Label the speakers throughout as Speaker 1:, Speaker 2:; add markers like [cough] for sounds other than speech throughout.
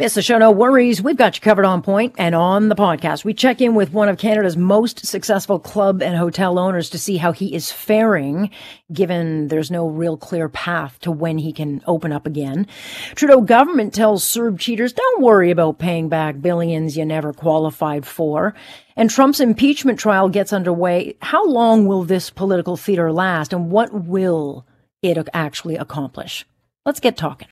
Speaker 1: Miss the show, no worries. We've got you covered on point and on the podcast. We check in with one of Canada's most successful club and hotel owners to see how he is faring, given there's no real clear path to when he can open up again. Trudeau government tells CERB cheaters, don't worry about paying back billions you never qualified for. And Trump's impeachment trial gets underway. How long will this political theater last and what will it actually accomplish? Let's get talking.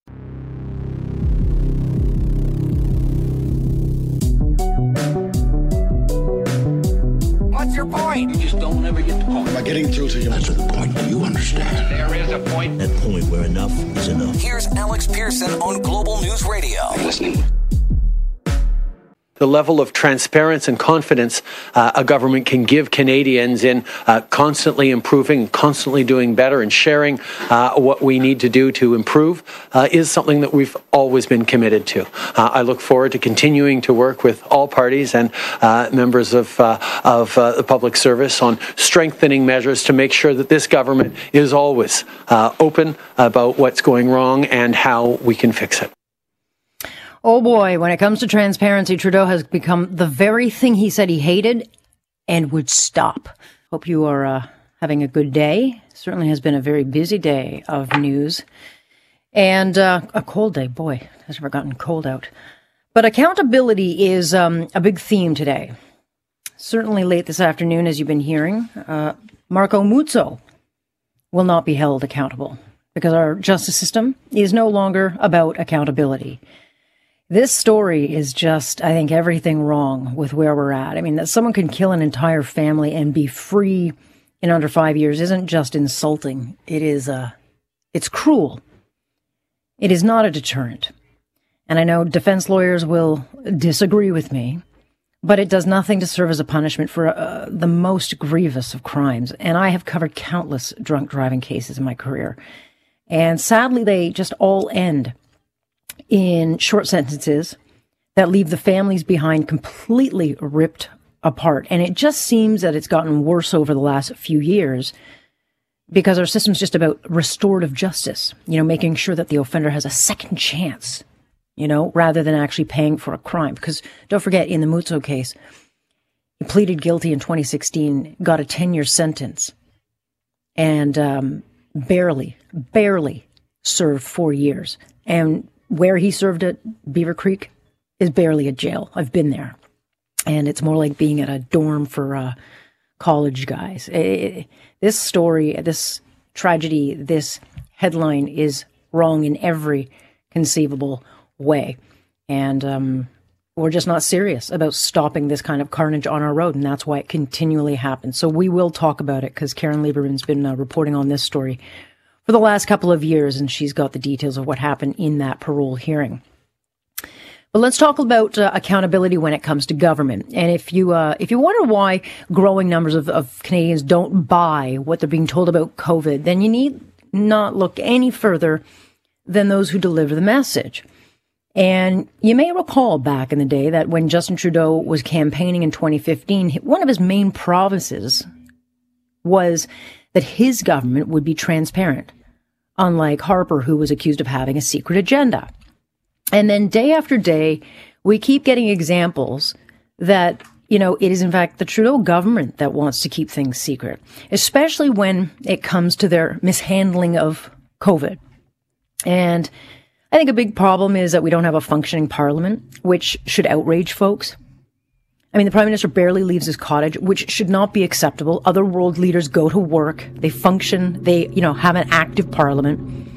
Speaker 2: Your point? You just don't ever get the point.
Speaker 3: Am I getting through to you?
Speaker 4: That's the point. Do you understand?
Speaker 2: There is a point.
Speaker 4: That point where enough is enough.
Speaker 5: Here's Alex Pearson on Global News Radio.
Speaker 2: I'm listening.
Speaker 6: The level of transparency and confidence uh, a government can give Canadians in uh, constantly improving, constantly doing better, and sharing uh, what we need to do to improve uh, is something that we've always been committed to. Uh, I look forward to continuing to work with all parties and uh, members of, of the public service on strengthening measures to make sure that this government is always open about what's going wrong and how we can fix it.
Speaker 1: Oh boy, when it comes to transparency, Trudeau has become the very thing he said he hated and would stop. Hope you are uh, having a good day. Certainly has been a very busy day of news. And uh, a cold day. Boy, has never gotten cold out. But accountability is um, a big theme today. Certainly late this afternoon, as you've been hearing, uh, Marco Muzzo will not be held accountable because our justice system is no longer about accountability. This story is just, I think, everything wrong with where we're at. I mean, that someone can kill an entire family and be free in under five years isn't just insulting. It is, uh, it's cruel. It is not a deterrent. And I know defense lawyers will disagree with me, but it does nothing to serve as a punishment for uh, the most grievous of crimes. And I have covered countless drunk driving cases in my career. And sadly, they just all end in short sentences that leave the families behind completely ripped apart. And it just seems that it's gotten worse over the last few years because our system's just about restorative justice, you know, making sure that the offender has a second chance, you know, rather than actually paying for a crime. Because don't forget, in the Muzzo case, he pleaded guilty in 2016, got a 10 year sentence, and um, barely, barely served four years. And where he served at Beaver Creek is barely a jail. I've been there. And it's more like being at a dorm for uh, college guys. It, this story, this tragedy, this headline is wrong in every conceivable way. And um, we're just not serious about stopping this kind of carnage on our road. And that's why it continually happens. So we will talk about it because Karen Lieberman's been uh, reporting on this story for the last couple of years, and she's got the details of what happened in that parole hearing. But let's talk about uh, accountability when it comes to government. And if you uh, if you wonder why growing numbers of, of Canadians don't buy what they're being told about COVID, then you need not look any further than those who deliver the message. And you may recall back in the day that when Justin Trudeau was campaigning in 2015, one of his main promises was that his government would be transparent unlike Harper, who was accused of having a secret agenda. And then day after day, we keep getting examples that, you know, it is in fact the Trudeau government that wants to keep things secret, especially when it comes to their mishandling of COVID. And I think a big problem is that we don't have a functioning parliament, which should outrage folks. I mean, the prime minister barely leaves his cottage, which should not be acceptable. Other world leaders go to work, they function, they, you know, have an active parliament.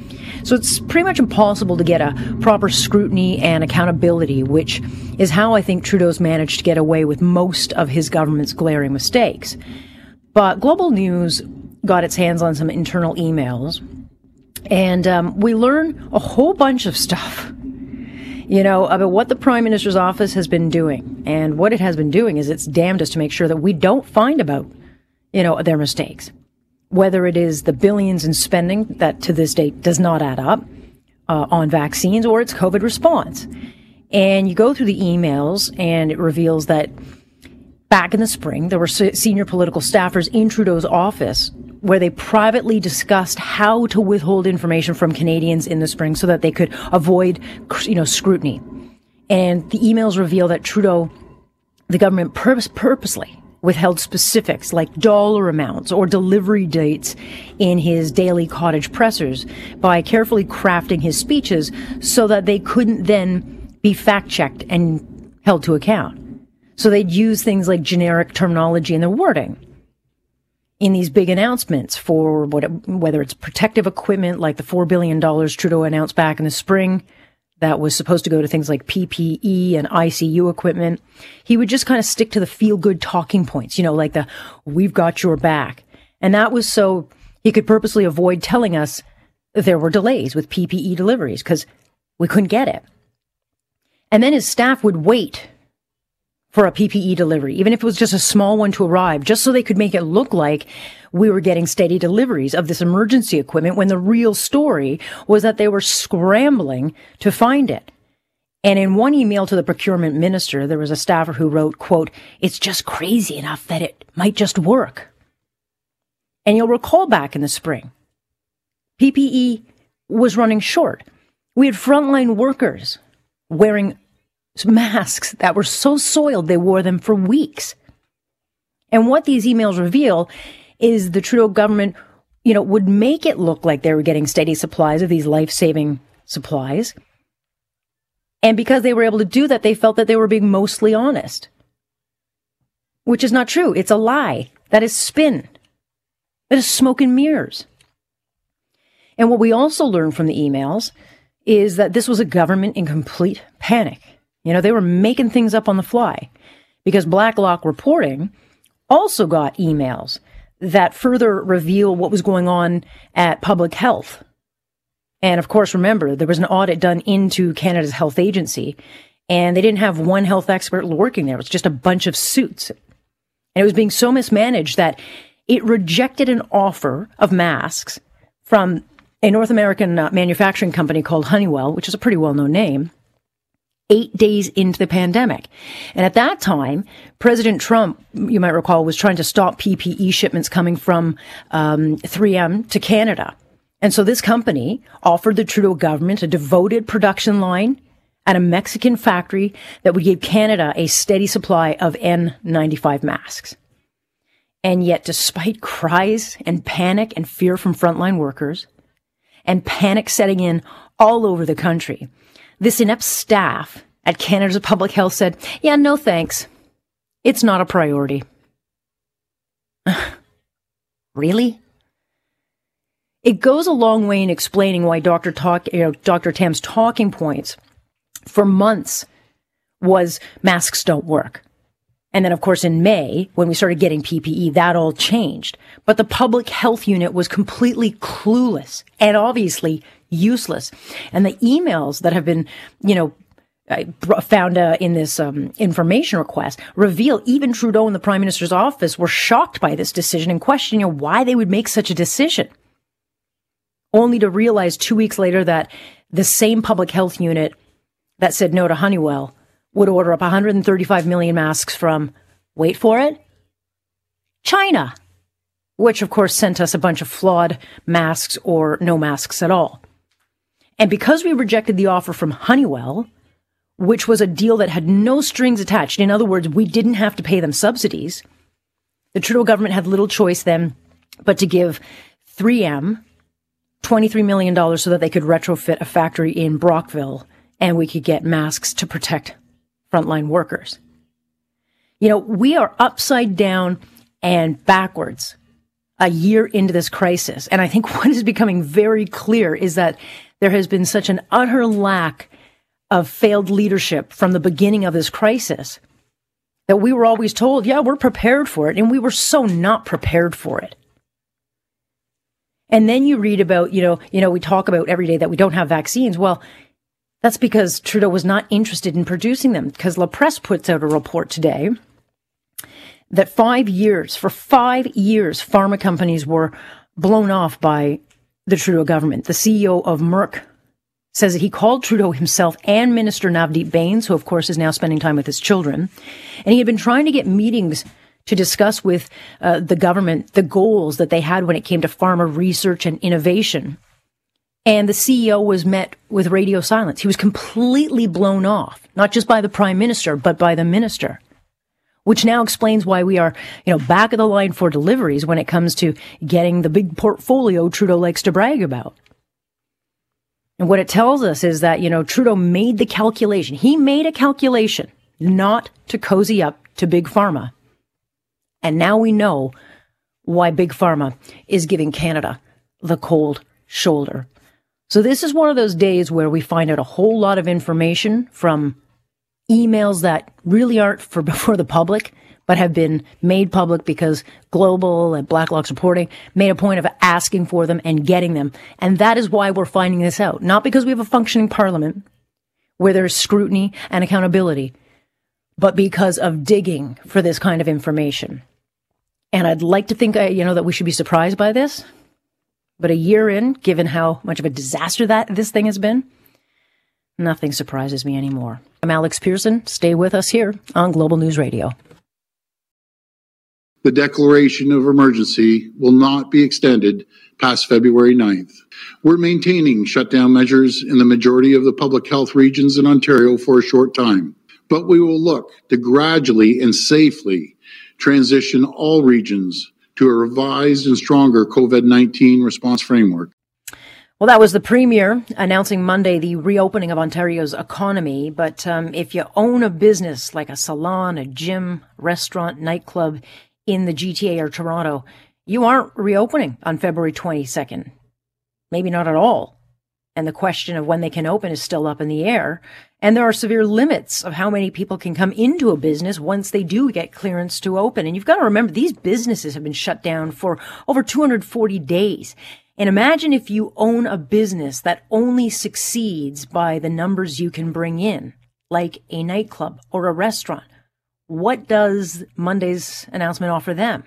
Speaker 1: So it's pretty much impossible to get a proper scrutiny and accountability, which is how I think Trudeau's managed to get away with most of his government's glaring mistakes. But Global News got its hands on some internal emails, and um, we learn a whole bunch of stuff you know, about what the Prime Minister's office has been doing. And what it has been doing is it's damned us to make sure that we don't find about, you know, their mistakes. Whether it is the billions in spending that to this date does not add up uh, on vaccines or its COVID response. And you go through the emails and it reveals that back in the spring, there were senior political staffers in Trudeau's office where they privately discussed how to withhold information from Canadians in the spring so that they could avoid, you know, scrutiny. And the emails reveal that Trudeau, the government purpose, purposely withheld specifics like dollar amounts or delivery dates in his daily cottage pressers by carefully crafting his speeches so that they couldn't then be fact checked and held to account. So they'd use things like generic terminology in their wording in these big announcements for what, whether it's protective equipment like the $4 billion Trudeau announced back in the spring that was supposed to go to things like PPE and ICU equipment. He would just kind of stick to the feel good talking points, you know, like the we've got your back. And that was so he could purposely avoid telling us there were delays with PPE deliveries because we couldn't get it. And then his staff would wait for a PPE delivery, even if it was just a small one to arrive, just so they could make it look like we were getting steady deliveries of this emergency equipment when the real story was that they were scrambling to find it. And in one email to the procurement minister, there was a staffer who wrote, quote, it's just crazy enough that it might just work. And you'll recall back in the spring, PPE was running short. We had frontline workers wearing masks that were so soiled they wore them for weeks. And what these emails reveal is the Trudeau government, you know, would make it look like they were getting steady supplies of these life-saving supplies. And because they were able to do that, they felt that they were being mostly honest. Which is not true. It's a lie. That is spin. That is smoke and mirrors. And what we also learned from the emails is that this was a government in complete panic. You know, they were making things up on the fly because Blacklock reporting also got emails that further reveal what was going on at public health. And of course, remember, there was an audit done into Canada's health agency and they didn't have one health expert working there. It was just a bunch of suits. And it was being so mismanaged that it rejected an offer of masks from a North American uh, manufacturing company called Honeywell, which is a pretty well known name, eight days into the pandemic. And at that time, President Trump, you might recall, was trying to stop PPE shipments coming from um, 3M to Canada. And so this company offered the Trudeau government a devoted production line at a Mexican factory that would give Canada a steady supply of N95 masks. And yet, despite cries and panic and fear from frontline workers, and panic setting in all over the country. This inept staff at Canada's Public Health said, yeah, no thanks. It's not a priority. [sighs] really? It goes a long way in explaining why Dr. Talk, you know, Dr. Tam's talking points for months was masks don't work. And then, of course, in May, when we started getting PPE, that all changed. But the public health unit was completely clueless and obviously useless. And the emails that have been, you know, found uh, in this um, information request reveal even Trudeau and the Prime Minister's office were shocked by this decision and questioning why they would make such a decision. Only to realize two weeks later that the same public health unit that said no to Honeywell would order up 135 million masks from, wait for it, China, which of course sent us a bunch of flawed masks or no masks at all. And because we rejected the offer from Honeywell, which was a deal that had no strings attached, in other words, we didn't have to pay them subsidies, the Trudeau government had little choice then but to give 3M $23 million so that they could retrofit a factory in Brockville and we could get masks to protect frontline workers. You know, we are upside down and backwards a year into this crisis. And I think [laughs] what is becoming very clear is that there has been such an utter lack of failed leadership from the beginning of this crisis that we were always told, yeah, we're prepared for it. And we were so not prepared for it. And then you read about, you know, you know, we talk about every day that we don't have vaccines. Well, That's because Trudeau was not interested in producing them. Because La Presse puts out a report today that five years, for five years, pharma companies were blown off by the Trudeau government. The CEO of Merck says that he called Trudeau himself and Minister Navdeep Bains, who of course is now spending time with his children, and he had been trying to get meetings to discuss with uh, the government the goals that they had when it came to pharma research and innovation. And the CEO was met with radio silence. He was completely blown off, not just by the prime minister, but by the minister, which now explains why we are, you know, back of the line for deliveries when it comes to getting the big portfolio Trudeau likes to brag about. And what it tells us is that, you know, Trudeau made the calculation. He made a calculation not to cozy up to Big Pharma. And now we know why Big Pharma is giving Canada the cold shoulder. So this is one of those days where we find out a whole lot of information from emails that really aren't for [laughs] before the public, but have been made public because Global and Blacklock's reporting made a point of asking for them and getting them. And that is why we're finding this out. Not because we have a functioning parliament where there's scrutiny and accountability, but because of digging for this kind of information. And I'd like to think, uh, you know, that we should be surprised by this. But a year in, given how much of a disaster that this thing has been, nothing surprises me anymore. I'm Alex Pearson. Stay with us here on Global News Radio.
Speaker 3: The declaration of emergency will not be extended past February 9th. We're maintaining shutdown measures in the majority of the public health regions in Ontario for a short time, but we will look to gradually and safely transition all regions to a revised and stronger COVID 19 response framework.
Speaker 1: Well, that was the Premier announcing Monday the reopening of Ontario's economy. But um, if you own a business like a salon, a gym, restaurant, nightclub in the GTA or Toronto, you aren't reopening on February 22nd. Maybe not at all. And the question of when they can open is still up in the air. And there are severe limits of how many people can come into a business once they do get clearance to open. And you've got to remember these businesses have been shut down for over 240 days. And imagine if you own a business that only succeeds by the numbers you can bring in, like a nightclub or a restaurant. What does Monday's announcement offer them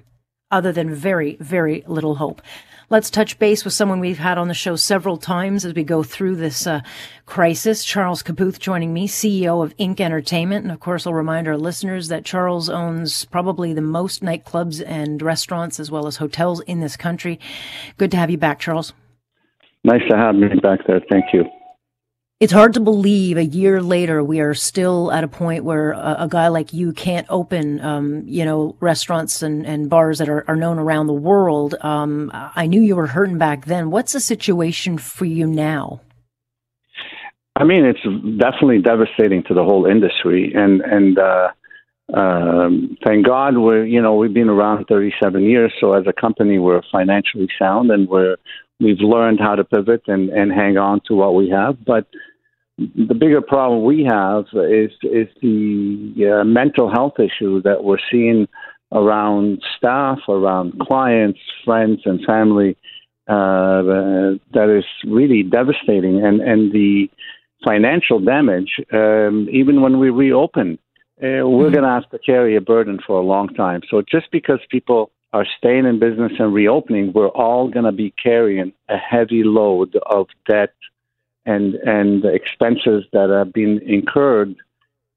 Speaker 1: other than very, very little hope? Let's touch base with someone we've had on the show several times as we go through this uh, crisis. Charles Khabouth joining me, CEO of INK Entertainment. And of course, I'll remind our listeners that Charles owns probably the most nightclubs and restaurants as well as hotels in this country. Good to have you back, Charles.
Speaker 7: Nice to have me back there. Thank you.
Speaker 1: It's hard to believe a year later we are still at a point where a, a guy like you can't open, um, you know, restaurants and, and bars that are, are known around the world. Um, I knew you were hurting back then. What's the situation for you now?
Speaker 7: I mean, it's definitely devastating to the whole industry, and and uh, um, thank God we're you know we've been around 37 years, so as a company we're financially sound and we're we've learned how to pivot and, and hang on to what we have. But the bigger problem we have is is the uh, mental health issue that we're seeing around staff, around clients, friends, and family. Uh, that is really devastating, and and the financial damage. Um, even when we reopen, uh, we're mm-hmm. going to have to carry a burden for a long time. So just because people are staying in business and reopening, we're all going to be carrying a heavy load of debt and and expenses that have been incurred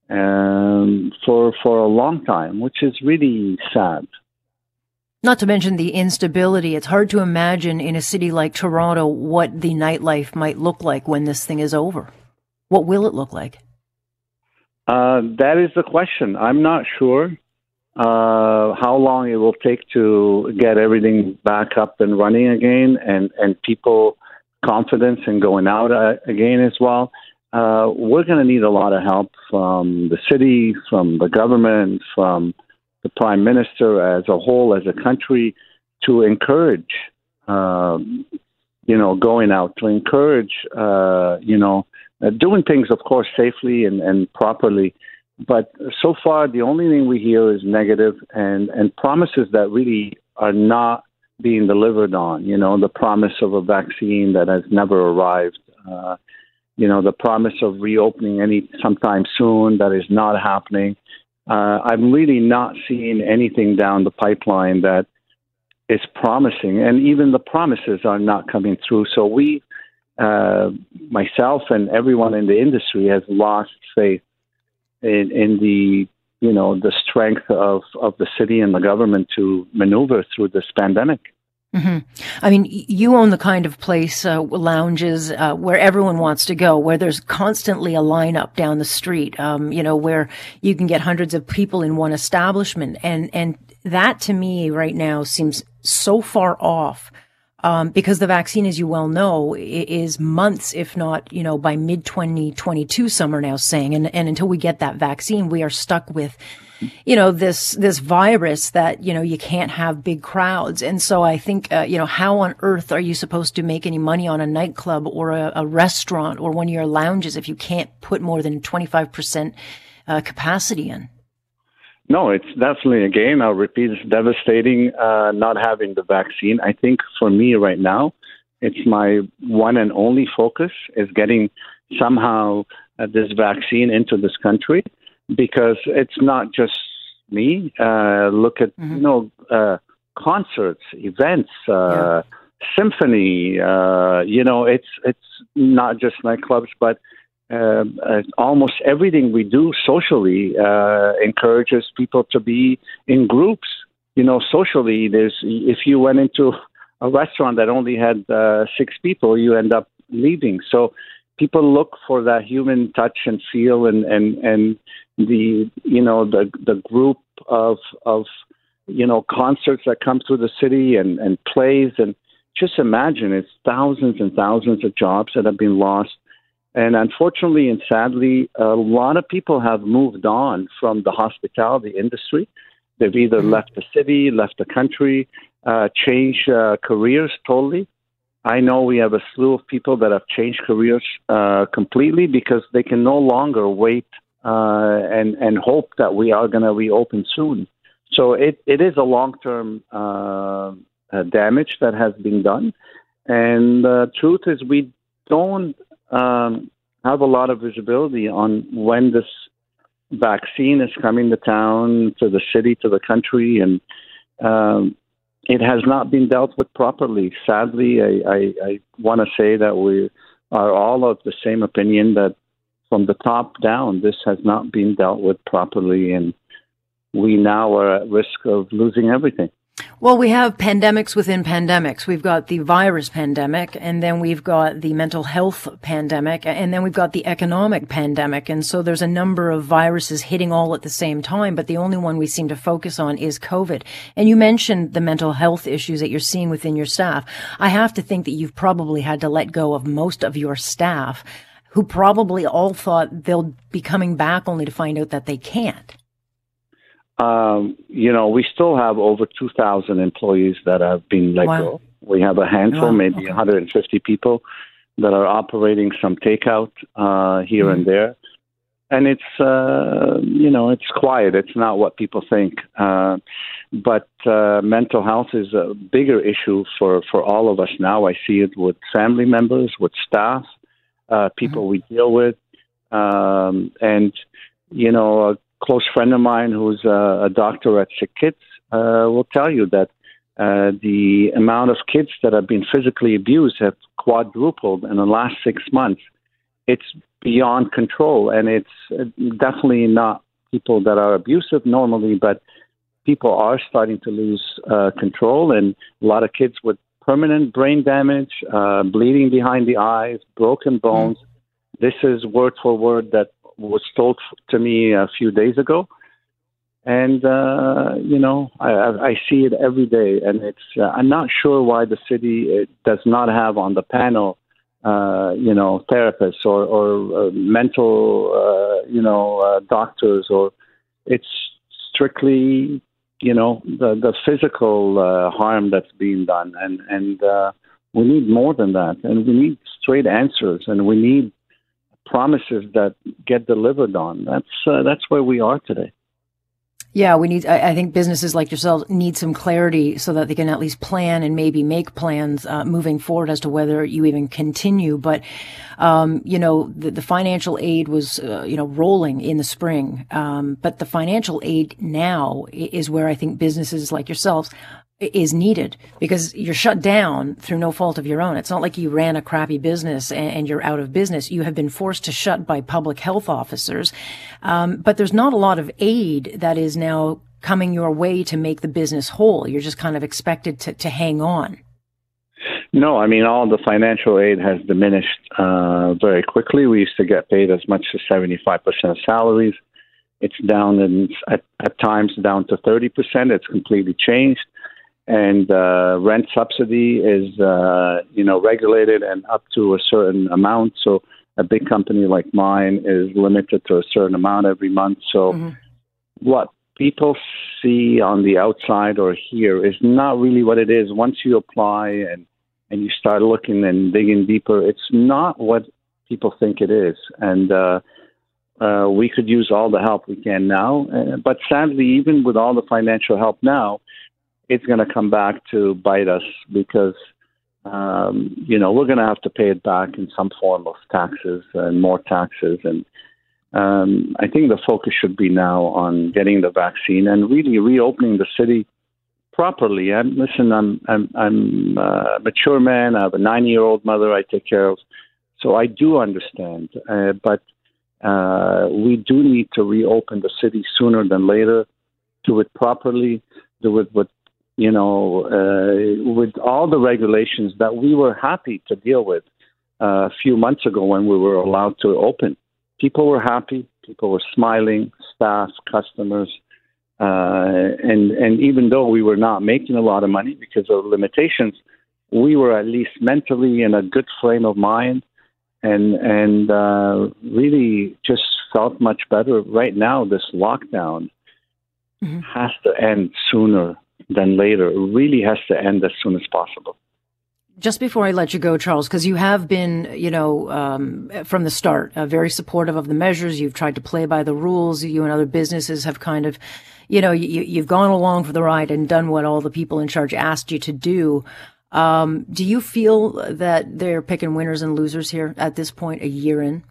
Speaker 7: um, for for a long time, which is really sad.
Speaker 1: Not to mention the instability. It's hard to imagine in a city like Toronto what the nightlife might look like when this thing is over. What will it look like?
Speaker 7: Uh, that is the question. I'm not sure uh, how long it will take to get everything back up and running again, and and people confidence in going out uh, again as well. Uh, we're going to need a lot of help from the city, from the government, from the prime minister as a whole, as a country, to encourage, um, you know, going out, to encourage, uh, you know, uh, doing things, of course, safely and, and properly. But so far, the only thing we hear is negative and, and promises that really are not being delivered on. You know, the promise of a vaccine that has never arrived. Uh, you know, the promise of reopening any sometime soon that is not happening. Uh, I'm really not seeing anything down the pipeline that is promising, and even the promises are not coming through. So we, uh, myself, and everyone in the industry has lost faith in, in the you know the strength of of the city and the government to maneuver through this pandemic.
Speaker 1: Mm-hmm. I mean, you own the kind of place, uh, lounges, uh, where everyone wants to go, where there's constantly a lineup down the street, um, you know, where you can get hundreds of people in one establishment. And, and that to me right now seems so far off. Um, because the vaccine, as you well know, is months, if not, you know, by mid 2022, some are now saying. And, and until we get that vaccine, we are stuck with you know, this, this virus that, you know, you can't have big crowds. And so I think, uh, you know, how on earth are you supposed to make any money on a nightclub or a, a restaurant or one of your lounges if you can't put more than 25% uh, capacity in?
Speaker 7: No, it's definitely again. I'll repeat. It's devastating uh, not having the vaccine. I think for me right now, it's my one and only focus is getting somehow uh, this vaccine into this country because it's not just me. Uh, look at mm-hmm. you know uh, concerts, events, uh, yeah. symphony. Uh, you know, it's it's not just nightclubs, but uh, uh, almost everything we do socially encourages people to be in groups. You know, socially, there's if you went into a restaurant that only had six people, you end up leaving. So people look for that human touch and feel and and and the you know the the group of of you know concerts that come through the city and and plays and just imagine it's thousands and thousands of jobs that have been lost and unfortunately and sadly a lot of people have moved on from the hospitality industry they've either mm-hmm. left the city left the country uh, changed uh, careers totally I know we have a slew of people that have changed careers uh, completely because they can no longer wait uh, and and hope that we are going to reopen soon. So it, it is a long term uh, uh, damage that has been done, and the truth is we don't um, have a lot of visibility on when this vaccine is coming to town, to the city, to the country, and um, it has not been dealt with properly. Sadly, I, I, I want to say that we are all of the same opinion that from the top down, this has not been dealt with properly, and we now are at risk of losing everything.
Speaker 1: Well, we have pandemics within pandemics. We've got the virus pandemic, and then we've got the mental health pandemic, and then we've got the economic pandemic. And so there's a number of viruses hitting all at the same time, but the only one we seem to focus on is COVID. And you mentioned the mental health issues that you're seeing within your staff. I have to think that you've probably had to let go of most of your staff who probably all thought they'll be coming back only to find out that they can't.
Speaker 7: Um, you know, we still have over 2,000 employees that have been let wow. go. We have a handful, wow. maybe okay. 150 people that are operating some takeout uh, here mm-hmm. and there. And it's, uh, you know, it's quiet. It's not what people think. Uh, but uh, mental health is a bigger issue for, for all of us now. I see it with family members, with staff, uh, people mm-hmm. we deal with. Um, and, you know, close friend of mine who's a, a doctor at Sick Kids uh, will tell you that uh, the amount of kids that have been physically abused have quadrupled in the last six months. It's beyond control, and it's uh, definitely not people that are abusive normally, but people are starting to lose uh, control, and a lot of kids with permanent brain damage, uh, bleeding behind the eyes, broken bones. Mm. This is word for word that was told to me a few days ago. And, uh, you know, I, I see it every day. And it's, uh, I'm not sure why the city uh, does not have on the panel, uh, you know, therapists or, or uh, mental, uh, you know, uh, doctors, or it's strictly you know the the physical uh, harm that's being done, and and uh, we need more than that, and we need straight answers, and we need promises that get delivered on. That's uh, that's where we are today.
Speaker 1: Yeah, we need, I, I, think businesses like yourselves need some clarity so that they can at least plan and maybe make plans uh, moving forward as to whether you even continue. But, um, you know, the, the, financial aid was, uh, you know, rolling in the spring. Um, but the financial aid now is where I think businesses like yourselves is needed because you're shut down through no fault of your own. It's not like you ran a crappy business and, you're out of business. You have been forced to shut by public health officers. Um, but there's not a lot of aid that is now coming your way to make the business whole. You're just kind of expected to, to hang on.
Speaker 7: No, I mean, all the financial aid has diminished uh, very quickly. We used to get paid as much as 75% of salaries. It's down in, at, at times down to 30%. It's completely changed and uh, rent subsidy is uh, you know regulated and up to a certain amount. So a big company like mine is limited to a certain amount every month. So mm-hmm. what people see on the outside or here is not really what it is. Once you apply and and you start looking and digging deeper, it's not what people think it is. And uh, uh, we could use all the help we can now. Uh, but sadly, even with all the financial help now, it's going to come back to bite us because um, you know we're going to have to pay it back in some form of taxes and more taxes and um, I think the focus should be now on getting the vaccine and really reopening the city properly. And listen, I'm I'm I'm a mature man. I have a nine year old mother I take care of, so I do understand. Uh, but uh, we do need to reopen the city sooner than later. Do it properly. Do it with you know, uh, with all the regulations that we were happy to deal with uh, a few months ago when we were allowed to open. People were happy, people were smiling, staff, customers. Uh, and, and even though we were not making a lot of money because of limitations, we were at least mentally in a good frame of mind and, and uh, really just felt much better. Right now, this lockdown mm-hmm. has to end sooner than later. Really has to end as soon as possible.
Speaker 1: Just before I let you go, Charles, because you have been, you know, um, from the start, uh, very supportive of the measures. You've tried to play by the rules. You and other businesses have kind of, you know, you, you've gone along for the ride and done what all the people in charge asked you to do. Um, do you feel that they're picking winners and losers here at this point, a year in?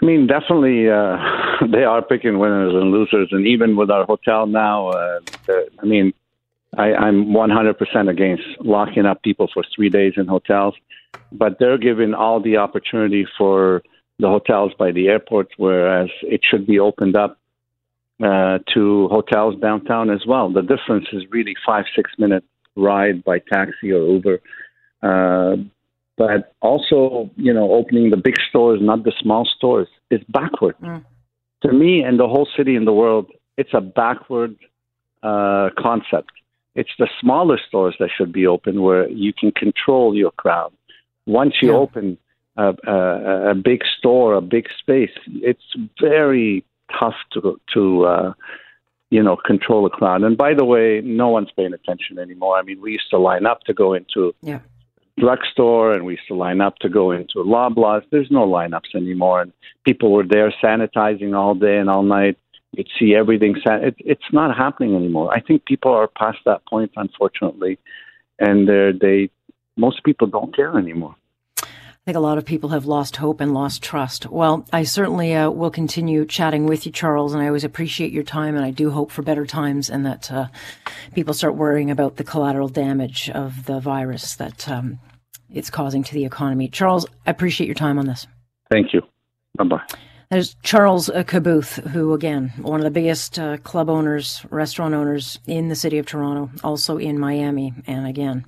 Speaker 7: I mean, definitely, uh, [laughs] they are picking winners and losers, and even with our hotel now, uh, I mean, I, I'm 100% against locking up people for three days in hotels, but they're giving all the opportunity for the hotels by the airport, whereas it should be opened up uh, to hotels downtown as well. The difference is really five, six minute ride by taxi or Uber. Uh, but also, you know, opening the big stores, not the small stores, is backward. Mm. To me and the whole city and the world, it's a backward uh, concept. It's the smaller stores that should be open where you can control your crowd. Once you yeah. open a, a, a, big store, a big space, it's very tough to to uh, you know control a crowd. And by the way, no one's paying attention anymore. I mean, we used to line up to go into yeah drugstore and we used to line up to go into Loblaws. There's no lineups anymore, and people were there sanitizing all day and all night. You'd see everything. San- it, it's not happening anymore. I think people are past that point, unfortunately, and they most people don't care anymore.
Speaker 1: I think a lot of people have lost hope and lost trust. Well, I certainly uh, will continue chatting with you, Charles, and I always appreciate your time, and I do hope for better times and that uh, people start worrying about the collateral damage of the virus that um, it's causing to the economy. Charles, I appreciate your time on this.
Speaker 7: Thank you. Bye bye.
Speaker 1: There's Charles uh, Khabouth, who, again, one of the biggest uh, club owners, restaurant owners in the city of Toronto, also in Miami, and again,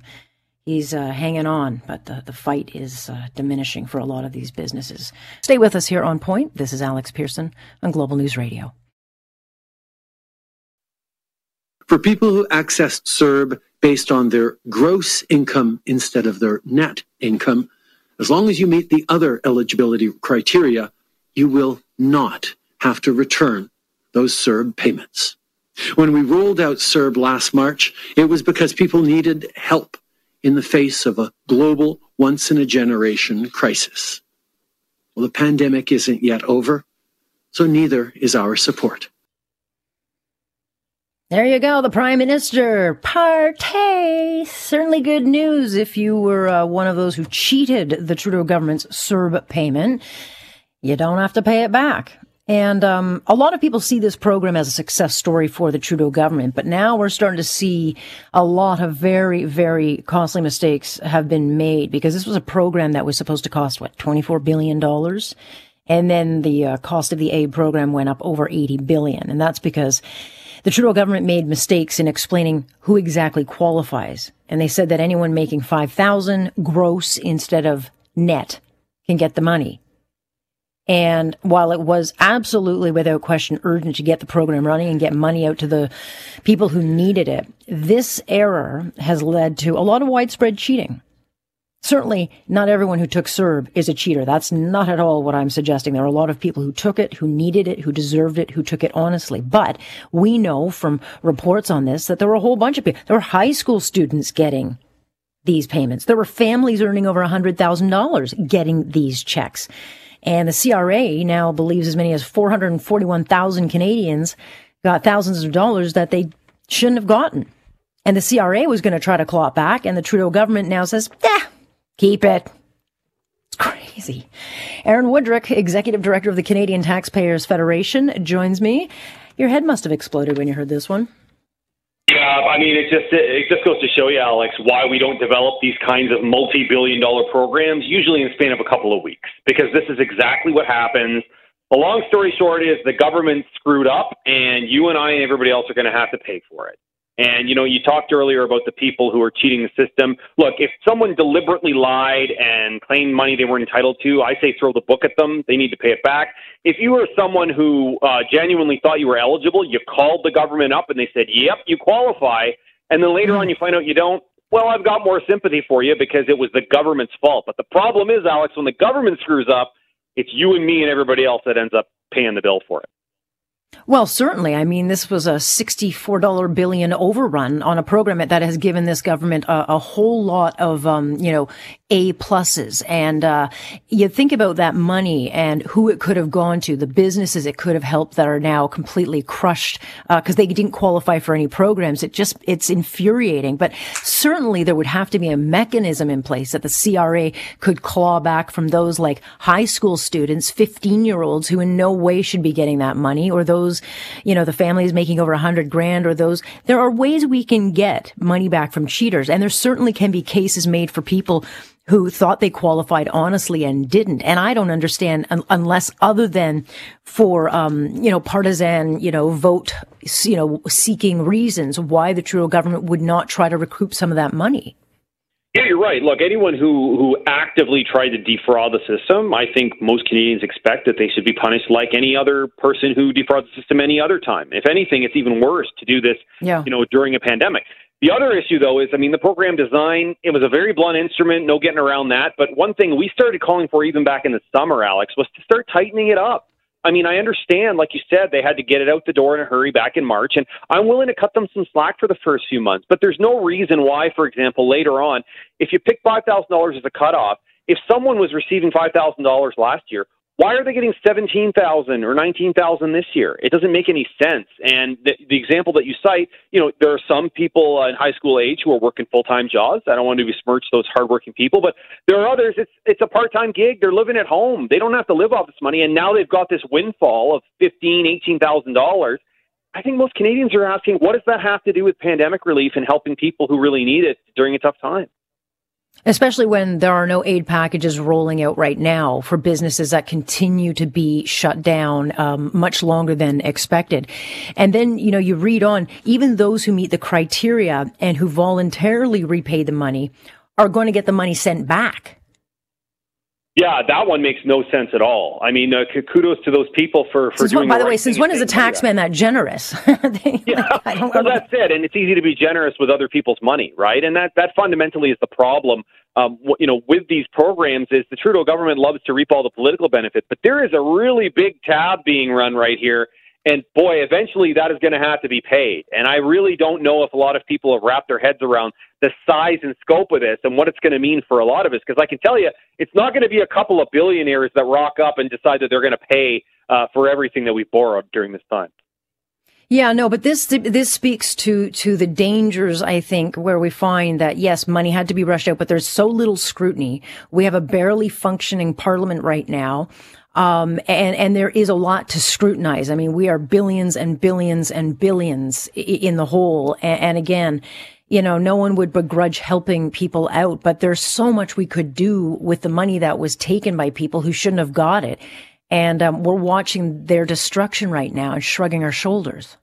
Speaker 1: he's uh, hanging on, but the, the fight is uh, diminishing for a lot of these businesses. Stay with us here on Point. This is Alex Pearson on Global News Radio.
Speaker 8: For people who accessed CERB based on their gross income instead of their net income, as long as you meet the other eligibility criteria, you will not have to return those CERB payments. When we rolled out CERB last March, it was because people needed help in the face of a global, once in a generation crisis. Well, the pandemic isn't yet over, so neither is our support.
Speaker 1: There you go, the Prime Minister. Partay. Certainly good news if you were uh, one of those who cheated the Trudeau government's CERB payment. You don't have to pay it back. And um, a lot of people see this program as a success story for the Trudeau government, but now we're starting to see a lot of very, very costly mistakes have been made because this was a program that was supposed to cost what twenty-four billion dollars, and then the uh, cost of the aid program went up over eighty billion, and that's because the Trudeau government made mistakes in explaining who exactly qualifies, and they said that anyone making five thousand gross instead of net can get the money. And while it was absolutely without question urgent to get the program running and get money out to the people who needed it, this error has led to a lot of widespread cheating. Certainly, not everyone who took CERB is a cheater. That's not at all what I'm suggesting. There are a lot of people who took it, who needed it, who deserved it, who took it honestly. But we know from reports on this that there were a whole bunch of people. There were high school students getting these payments. There were families earning over $100,000 getting these checks. And the CRA now believes as many as 441,000 Canadians got thousands of dollars that they shouldn't have gotten. And the CRA was going to try to claw it back, and the Trudeau government now says, yeah, keep it. It's crazy. Aaron Wudrick, Executive Director of the Canadian Taxpayers Federation, joins me. Your head must have exploded when you heard this one.
Speaker 9: Yeah, I mean, it just it just goes to show you, Alex, why we don't develop these kinds of multi-billion-dollar programs usually in the span of a couple of weeks, because this is exactly what happens. The long story short is the government screwed up, and you and I and everybody else are going to have to pay for it. And you know, you talked earlier about the people who are cheating the system. Look, if someone deliberately lied and claimed money they weren't entitled to, I say throw the book at them. They need to pay it back. If you were someone who uh, genuinely thought you were eligible, you called the government up and they said, "Yep, you qualify," and then later on you find out you don't. Well, I've got more sympathy for you because it was the government's fault. But the problem is, Alex, when the government screws up, it's you and me and everybody else that ends up paying the bill for it.
Speaker 1: Well, certainly. I mean, this was a $64 billion overrun on a program that has given this government a, a whole lot of, um, you know, A pluses. And, uh, you think about that money and who it could have gone to, the businesses it could have helped that are now completely crushed, uh, cause they didn't qualify for any programs. It just, it's infuriating. But certainly there would have to be a mechanism in place that the CRA could claw back from those like high school students, 15 year olds who in no way should be getting that money or those you know, the families making over a hundred grand or those, there are ways we can get money back from cheaters. And there certainly can be cases made for people who thought they qualified honestly and didn't. And I don't understand un- unless other than for, um, you know, partisan, you know, vote, you know, seeking reasons why the Trudeau government would not try to recoup some of that money.
Speaker 9: Yeah, you're right. Look, anyone who who actively tried to defraud the system, I think most Canadians expect that they should be punished like any other person who defrauds the system any other time. If anything, it's even worse to do this, yeah. you know, during a pandemic. The other issue, though, is I mean, the program design, it was a very blunt instrument, no getting around that. But one thing we started calling for even back in the summer, Alex, was to start tightening it up. I mean, I understand, like you said, they had to get it out the door in a hurry back in March, and I'm willing to cut them some slack for the first few months. But there's no reason why, for example, later on, if you pick $5,000 as a cutoff, if someone was receiving $5,000 last year, why are they getting 17,000 or 19,000 this year? It doesn't make any sense. And the, the example that you cite, you know, there are some people in high school age who are working full-time jobs. I don't want to besmirch those hardworking people, but there are others. It's it's a part-time gig. They're living at home. They don't have to live off this money, and now they've got this windfall of fifteen, eighteen thousand dollars. I think most Canadians are asking, what does that have to do with pandemic relief and helping people who really need it during a tough time?
Speaker 1: Especially when there are no aid packages rolling out right now for businesses that continue to be shut down um, much longer than expected. And then, you know, you read on, even those who meet the criteria and who voluntarily repay the money are going to get the money sent back.
Speaker 9: Yeah, that one makes no sense at all. I mean, uh, kudos to those people for for
Speaker 1: since
Speaker 9: doing.
Speaker 1: When, by the,
Speaker 9: right
Speaker 1: way, since when is a taxman that, that generous? [laughs]
Speaker 9: they, yeah, like, [laughs] well, that's it, and it's easy to be generous with other people's money, right? And that that fundamentally is the problem. Um, you know, with these programs, is the Trudeau government loves to reap all the political benefits, but there is a really big tab being run right here and boy, eventually that is going to have to be paid. And I really don't know if a lot of people have wrapped their heads around the size and scope of this and what it's going to mean for a lot of us. Because I can tell you, it's not going to be a couple of billionaires that rock up and decide that they're going to pay uh, for everything that we've borrowed during this time.
Speaker 1: Yeah, no, but this this speaks to to the dangers. I think where we find that yes, money had to be rushed out, but there's so little scrutiny. We have a barely functioning parliament right now. Um, and, and there is a lot to scrutinize. I mean, we are billions and billions and billions in the hole. And, and again, you know, no one would begrudge helping people out, but there's so much we could do with the money that was taken by people who shouldn't have got it. And um, we're watching their destruction right now and shrugging our shoulders.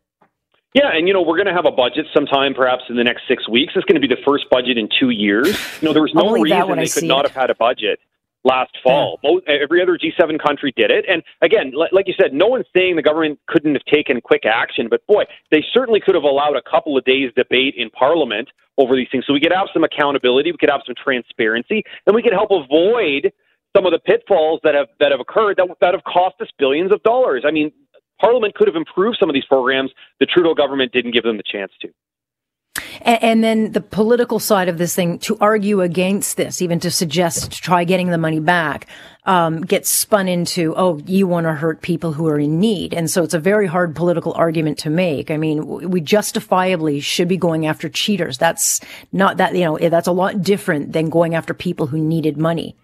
Speaker 9: Yeah, and you know we're going to have a budget sometime, perhaps in the next six weeks. It's going to be the first budget in two years. You know, there was no reason they could not it. have had a budget last fall. Most, every other G7 country did it. And again, like you said, no one's saying the government couldn't have taken quick action, but boy, they certainly could have allowed a couple of days debate in Parliament over these things so we could have some accountability, we could have some transparency, and we could help avoid some of the pitfalls that have that have occurred that that have cost us billions of dollars. I mean, Parliament could have improved some of these programs. The Trudeau government didn't give them the chance to.
Speaker 1: And, and, then the political side of this thing to argue against this, even to suggest to try getting the money back, um, gets spun into, oh, you want to hurt people who are in need. And so it's a very hard political argument to make. I mean, we justifiably should be going after cheaters. That's not that, you know, that's a lot different than going after people who needed money.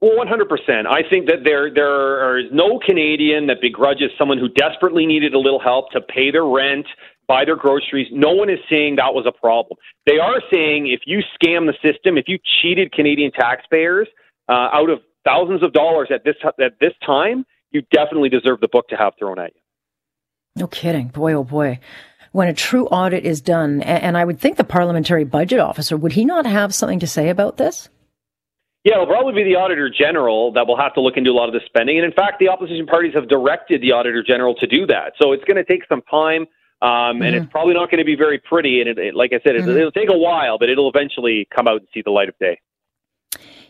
Speaker 9: Well, 100%. I think that there there is no Canadian that begrudges someone who desperately needed a little help to pay their rent, buy their groceries. No one is saying that was a problem. They are saying if you scam the system, if you cheated Canadian taxpayers uh, out of thousands of dollars at this at this time, you definitely deserve the book to have thrown at you.
Speaker 1: No kidding, boy, oh boy. When a true audit is done, and I would think the parliamentary budget officer would he not have something to say about this?
Speaker 9: Yeah, it'll probably be the Auditor General that will have to look into a lot of the spending. And in fact, the opposition parties have directed the Auditor General to do that. So it's going to take some time. Um, mm-hmm. And it's probably not going to be very pretty. And it, it, like I said, mm-hmm. it, it'll take a while, but it'll eventually come out and see the light of day.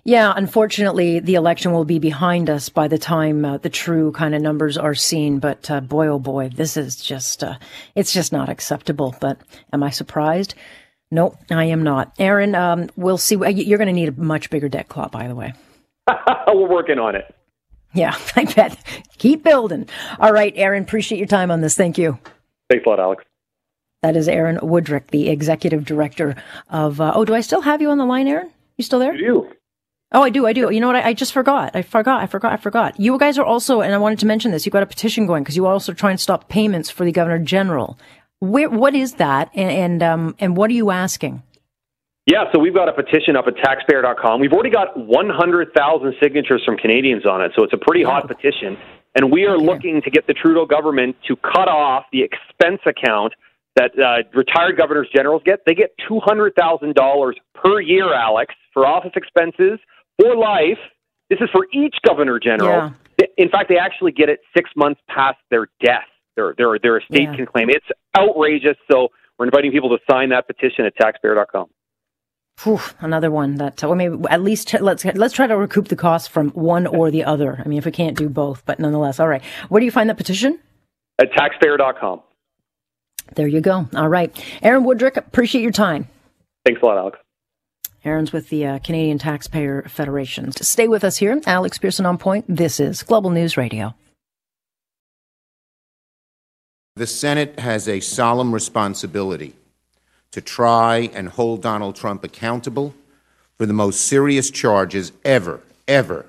Speaker 1: Yeah, unfortunately, the election will be behind us by the time uh, the true kind of numbers are seen. But uh, boy, oh boy, this is just, uh, it's just not acceptable. But am I surprised? Nope, I am not. Aaron, um, we'll see. You're going to need a much bigger debt clock, by the way. [laughs]
Speaker 9: We're working on it.
Speaker 1: Yeah, [laughs] I bet. Keep building. All right, Aaron, appreciate your time on this. Thank you.
Speaker 9: Thanks a lot, Alex.
Speaker 1: That is Aaron Wudrick, the executive director of. Uh, oh, do I still have you on the line, Aaron? You still there?
Speaker 9: You do.
Speaker 1: Oh, I do. I do. You know what? I, I, just forgot. I forgot. I forgot. I forgot. You guys are also, and I wanted to mention this. You got a petition going because you also try and stop payments for the governor general. Where, what is that, and and, um, and what are you asking?
Speaker 9: Yeah, so we've got a petition up at taxpayer.com. We've already got 100,000 signatures from Canadians on it, so it's a pretty hot petition. And we are looking to get the Trudeau government to cut off the expense account that uh, retired governors generals get. They get $200,000 per year, Alex, for office expenses for life. This is for each governor general. Yeah. In fact, they actually get it six months past their death their their their estate yeah. can claim. It's outrageous. So we're inviting people to sign that petition at taxpayer.com.
Speaker 1: Whew, another one that well, maybe at least let's let's try to recoup the cost from one or the other. I mean, if we can't do both, but nonetheless, all right. Where do you find that petition?
Speaker 9: At taxpayer.com.
Speaker 1: There you go. All right, Aaron Wudrick, appreciate your time.
Speaker 9: Thanks a lot, Alex.
Speaker 1: Aaron's with the uh, Canadian Taxpayer Federation. Stay with us here, Alex Pearson on point. This is Global News Radio.
Speaker 10: The Senate has a solemn responsibility to try and hold Donald Trump accountable for the most serious charges ever, ever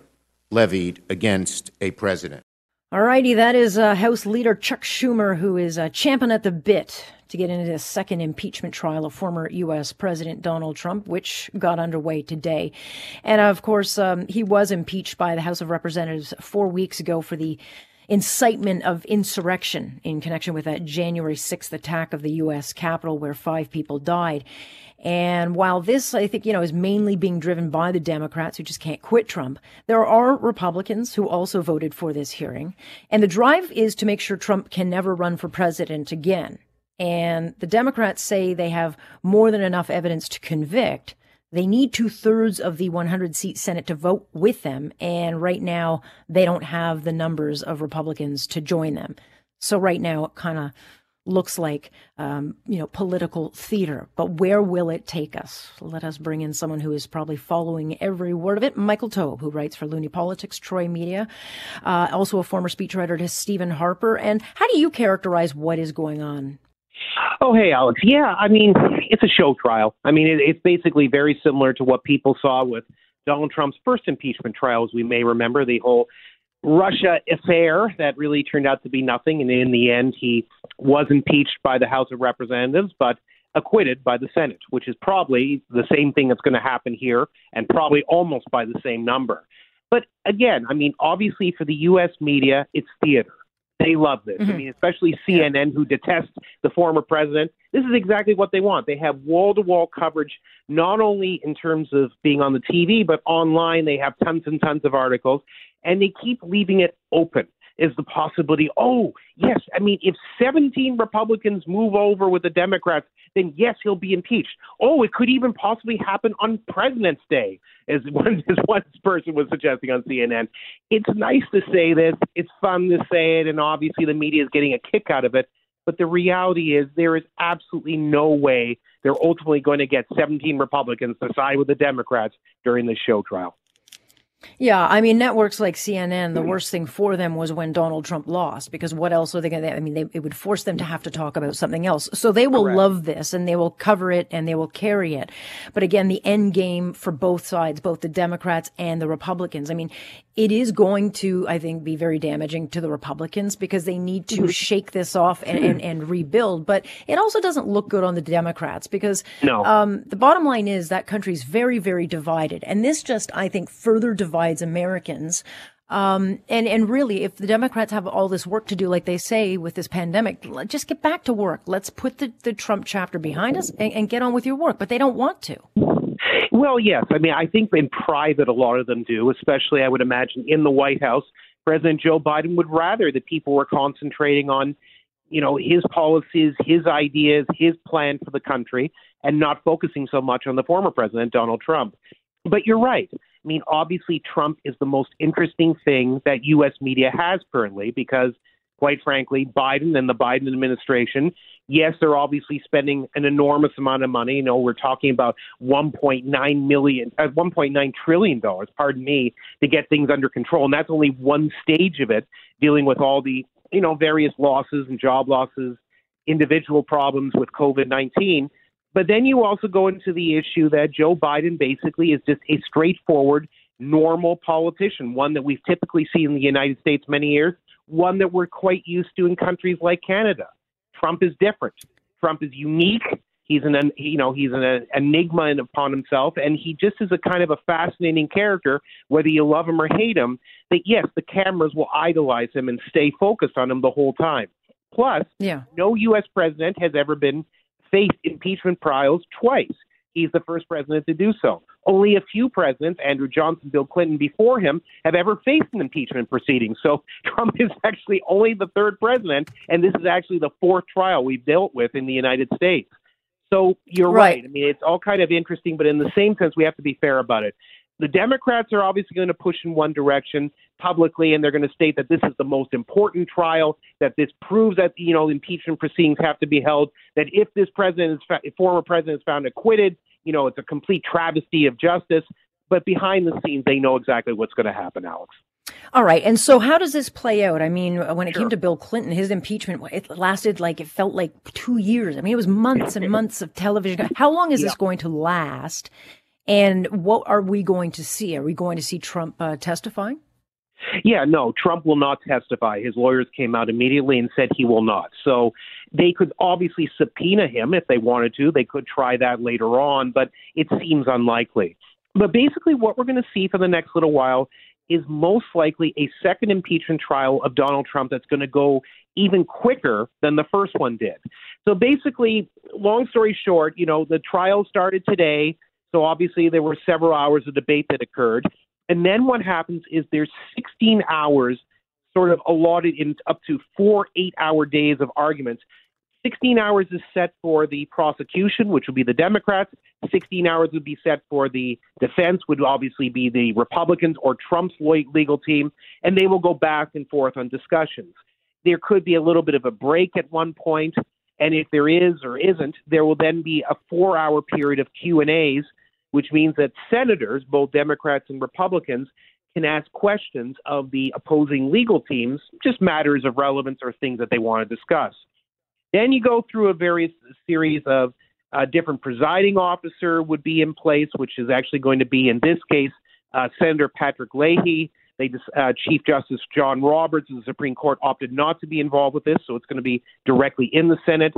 Speaker 10: levied against a president.
Speaker 1: All righty, that is uh, House Leader Chuck Schumer, who is uh, champing at the bit to get into the second impeachment trial of former U.S. President Donald Trump, which got underway today. And of course, um, he was impeached by the House of Representatives four weeks ago for the incitement of insurrection in connection with that January 6th attack of the U.S. Capitol where five people died. And while this, I think, you know, is mainly being driven by the Democrats who just can't quit Trump, there are Republicans who also voted for this hearing. And the drive is to make sure Trump can never run for president again. And the Democrats say they have more than enough evidence to convict. They need two thirds of the 100 seat Senate to vote with them. And right now, they don't have the numbers of Republicans to join them. So right now, it kind of looks like, um, you know, political theater. But where will it take us? Let us bring in someone who is probably following every word of it. Michael Taube, who writes for Loonie Politics, Troy Media, uh, also a former speechwriter to Stephen Harper. And how do you characterize what is going on?
Speaker 11: Oh, hey, Alex. Yeah, I mean, it's a show trial. I mean, it, it's basically very similar to what people saw with Donald Trump's first impeachment trial, as we may remember, the whole Russia affair that really turned out to be nothing. And in the end, he was impeached by the House of Representatives, but acquitted by the Senate, which is probably the same thing that's going to happen here and probably almost by the same number. But again, I mean, obviously for the U.S. media, it's theater. They love this. Mm-hmm. I mean, especially CNN, who detests the former president. This is exactly what they want. They have wall to wall coverage, not only in terms of being on the TV, but online. They have tons and tons of articles, and they keep leaving it open is the possibility. Oh, yes. I mean, if 17 Republicans move over with the Democrats, then yes, he'll be impeached. Oh, it could even possibly happen on President's Day, as [laughs] one, as one person was suggesting on CNN. It's nice to say this. It's fun to say it, and obviously the media is getting a kick out of it. But the reality is, there is absolutely no way they're ultimately going to get 17 Republicans to side with the Democrats during this show trial.
Speaker 1: Yeah, I mean, networks like CNN, the worst thing for them was when Donald Trump lost, because what else are they going to? I mean, they, it would force them to have to talk about something else. So they will Correct. love this and they will cover it and they will carry it. But again, the end game for both sides, both the Democrats and the Republicans. I mean, it is going to, I think, be very damaging to the Republicans because they need to mm-hmm. shake this off and, and, and, rebuild. But it also doesn't look good on the Democrats because no. um, the bottom line is that country's very, very divided. And this just, I think, further divides Americans. Um, and, and really, if the Democrats have all this work to do, like they say with this pandemic, just get back to work. Let's put the, the Trump chapter behind us and, and get on with your work. But they don't want to.
Speaker 11: Well, yes. I mean, I think in private, a lot of them do, especially, I would imagine, in the White House. President Joe Biden would rather that people were concentrating on, you know, his policies, his ideas, his plan for the country, and not focusing so much on the former president, Donald Trump. But you're right. I mean, obviously, Trump is the most interesting thing that U.S. media has currently because quite frankly, Biden and the Biden administration, yes, they're obviously spending an enormous amount of money. You know, we're talking about 1.9 million, uh, 1.9 trillion dollars, pardon me, to get things under control, and that's only one stage of it, dealing with all the you know various losses and job losses, individual problems with COVID-19. But then you also go into the issue that Joe Biden basically is just a straightforward, normal politician, one that we've typically seen in the United States many years one that we're quite used to in countries like Canada. Trump is different. Trump is unique. He's an you know he's an enigma upon himself, and he just is a kind of a fascinating character. Whether you love him or hate him, that yes, the cameras will idolize him and stay focused on him the whole time. Plus, yeah. no U.S. president has ever been faced impeachment trials twice. He's the first president to do so. Only a few presidents, Andrew Johnson, Bill Clinton before him, have ever faced an impeachment proceeding. So [laughs] Trump is actually only the third president, and this is actually the fourth trial we've dealt with in the United States. So you're right. right. I mean, it's all kind of interesting, but in the same sense, we have to be fair about it. The Democrats are obviously going to push in one direction publicly, and they're going to state that this is the most important trial, that this proves that you know impeachment proceedings have to be held. That if this president is former president is found acquitted, you know it's a complete travesty of justice. But behind the scenes, they know exactly what's going to happen, Alex.
Speaker 1: All right. And so how does this play out? I mean, when it sure. came to Bill Clinton, his impeachment, it lasted like, it felt like two years. I mean, it was months and [laughs] months of television. How long is yeah. this going to last? And what are we going to see? Are we going to see Trump uh, testifying?
Speaker 11: Yeah, no, Trump will not testify. His lawyers came out immediately and said he will not. So they could obviously subpoena him if they wanted to. They could try that later on, but it seems unlikely. But basically, what we're going to see for the next little while is most likely a second impeachment trial of Donald Trump that's going to go even quicker than the first one did. So basically, long story short, you know, the trial started today. So obviously, there were several hours of debate that occurred. And then what happens is there's 16 hours sort of allotted in up to four eight hour days of arguments. 16 hours is set for the prosecution, which would be the Democrats. 16 hours would be set for the defense, would obviously be the Republicans or Trump's legal team, and they will go back and forth on discussions. There could be a little bit of a break at one point, And if there is or isn't, there will then be a four-hour period of Q and A's, which means that senators, both Democrats and Republicans, can ask questions of the opposing legal teams, just matters of relevance or things that they want to discuss. Then you go through a various series of uh, different presiding officer would be in place, which is actually going to be in this case uh, Senator Patrick Leahy. They uh, Chief Justice John Roberts of the Supreme Court opted not to be involved with this, so it's going to be directly in the Senate.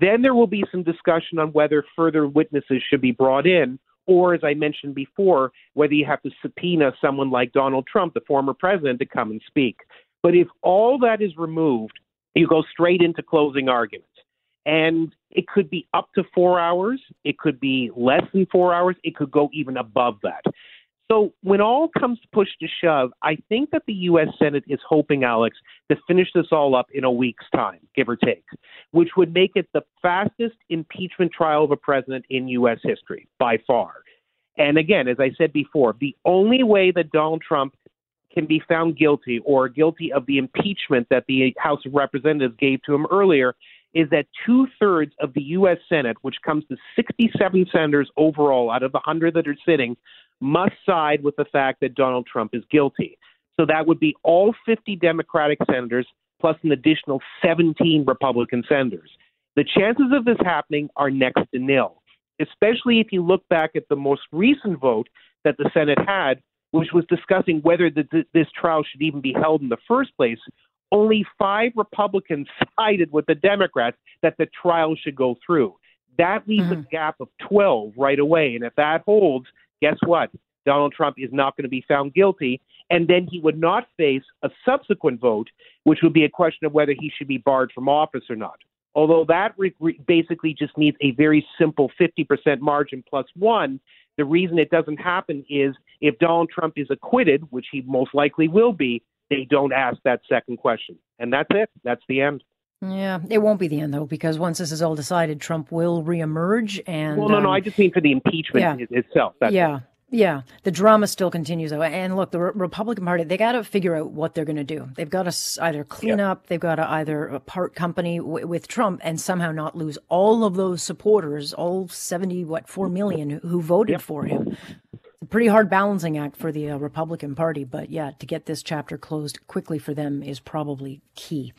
Speaker 11: Then there will be some discussion on whether further witnesses should be brought in, or as I mentioned before, whether you have to subpoena someone like Donald Trump, the former president, to come and speak. But if all that is removed, you go straight into closing arguments. And it could be up to four hours. It could be less than four hours. It could go even above that. So when all comes to push to shove, I think that the U.S. Senate is hoping, Alex, to finish this all up in a week's time, give or take, which would make it the fastest impeachment trial of a president in U.S. history by far. And again, as I said before, the only way that Donald Trump can be found guilty or guilty of the impeachment that the House of Representatives gave to him earlier is that two thirds of the U.S. Senate, which comes to 67 senators overall out of the 100 that are sitting, must side with the fact that Donald Trump is guilty. So that would be all 50 Democratic senators plus an additional 17 Republican senators. The chances of this happening are next to nil, especially if you look back at the most recent vote that the Senate had, which was discussing whether the, this trial should even be held in the first place. Only five Republicans [laughs] sided with the Democrats that the trial should go through. That leaves mm-hmm. a gap of 12 right away. And if that holds, guess what? Donald Trump is not going to be found guilty. And then he would not face a subsequent vote, which would be a question of whether he should be barred from office or not. Although that re- re- basically just needs a very simple 50% margin plus one. The reason it doesn't happen is if Donald Trump is acquitted, which he most likely will be, they don't ask that second question. And that's it. That's the end.
Speaker 1: Yeah, it won't be the end though, because once this is all decided, Trump will reemerge. And
Speaker 11: well, no, um, no, I just mean for the impeachment yeah, itself.
Speaker 1: Yeah, it. yeah. The drama still continues though, and look, the Re- Republican Party they got to figure out what they're going to do. They've got to either clean yeah. up, they've got to either part company w- with Trump and somehow not lose all of those supporters, all seventy what four million who voted yep. for him pretty hard balancing act for the uh, Republican Party, but yeah, to get this chapter closed quickly for them is probably key.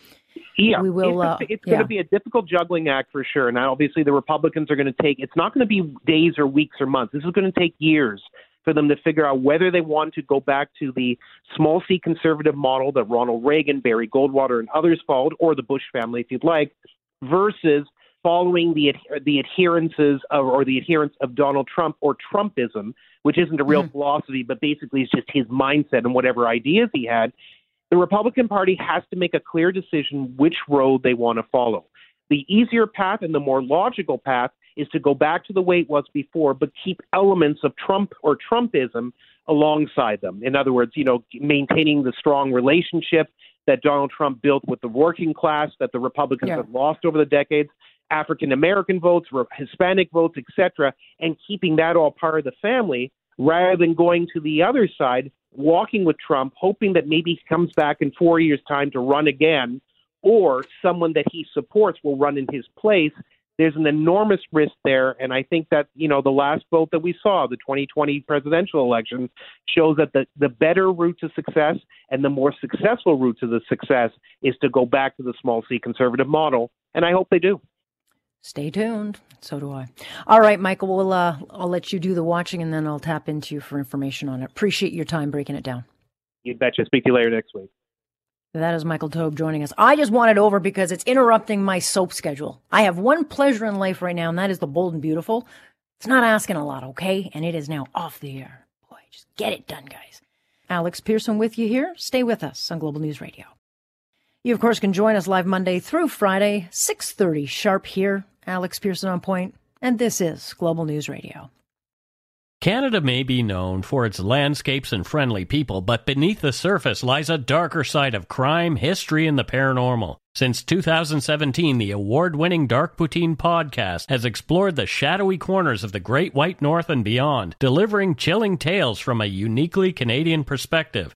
Speaker 11: Yeah, we will. It's, uh, it's going to be a difficult juggling act for sure. And obviously, the Republicans are going to take. It's not going to be days or weeks or months. This is going to take years for them to figure out whether they want to go back to the small C conservative model that Ronald Reagan, Barry Goldwater, and others followed, or the Bush family, if you'd like, versus following the the adherences of, or the adherence of Donald Trump or Trumpism, which isn't a real mm. philosophy, but basically is just his mindset and whatever ideas he had. The Republican Party has to make a clear decision which road they want to follow. The easier path and the more logical path is to go back to the way it was before, but keep elements of Trump or Trumpism alongside them. In other words, you know, maintaining the strong relationship that Donald Trump built with the working class that the Republicans yeah. have lost over the decades, African American votes, Hispanic votes, etc., and keeping that all part of the family rather than going to the other side, walking with Trump, hoping that maybe he comes back in four years' time to run again, or someone that he supports will run in his place. There's an enormous risk there, and I think that you know the last vote that we saw, the 2020 presidential election, shows that the the better route to success and the more successful route to the success is to go back to the small C conservative model, and I hope they do.
Speaker 1: Stay tuned. So do I. All right, Michael. We'll uh, I'll let you do the watching, and then I'll tap into you for information on it. Appreciate your time breaking it down.
Speaker 11: You betcha. Speak to you later next week.
Speaker 1: That is Michael Taube joining us. I just wanted over because it's interrupting my soap schedule. I have one pleasure in life right now, and that is the bold and beautiful. It's not asking a lot, okay? And it is now off the air. Boy, just get it done, guys. Alex Pearson with you here. Stay with us on Global News Radio. You, of course, can join us live Monday through Friday, 6.30 sharp here Alex Pearson on point, and this is Global News Radio.
Speaker 12: Canada may be known for its landscapes and friendly people, but beneath the surface lies a darker side of crime, history, and the paranormal. Since 2017, the award winning Dark Poutine podcast has explored the shadowy corners of the Great White North and beyond, delivering chilling tales from a uniquely Canadian perspective.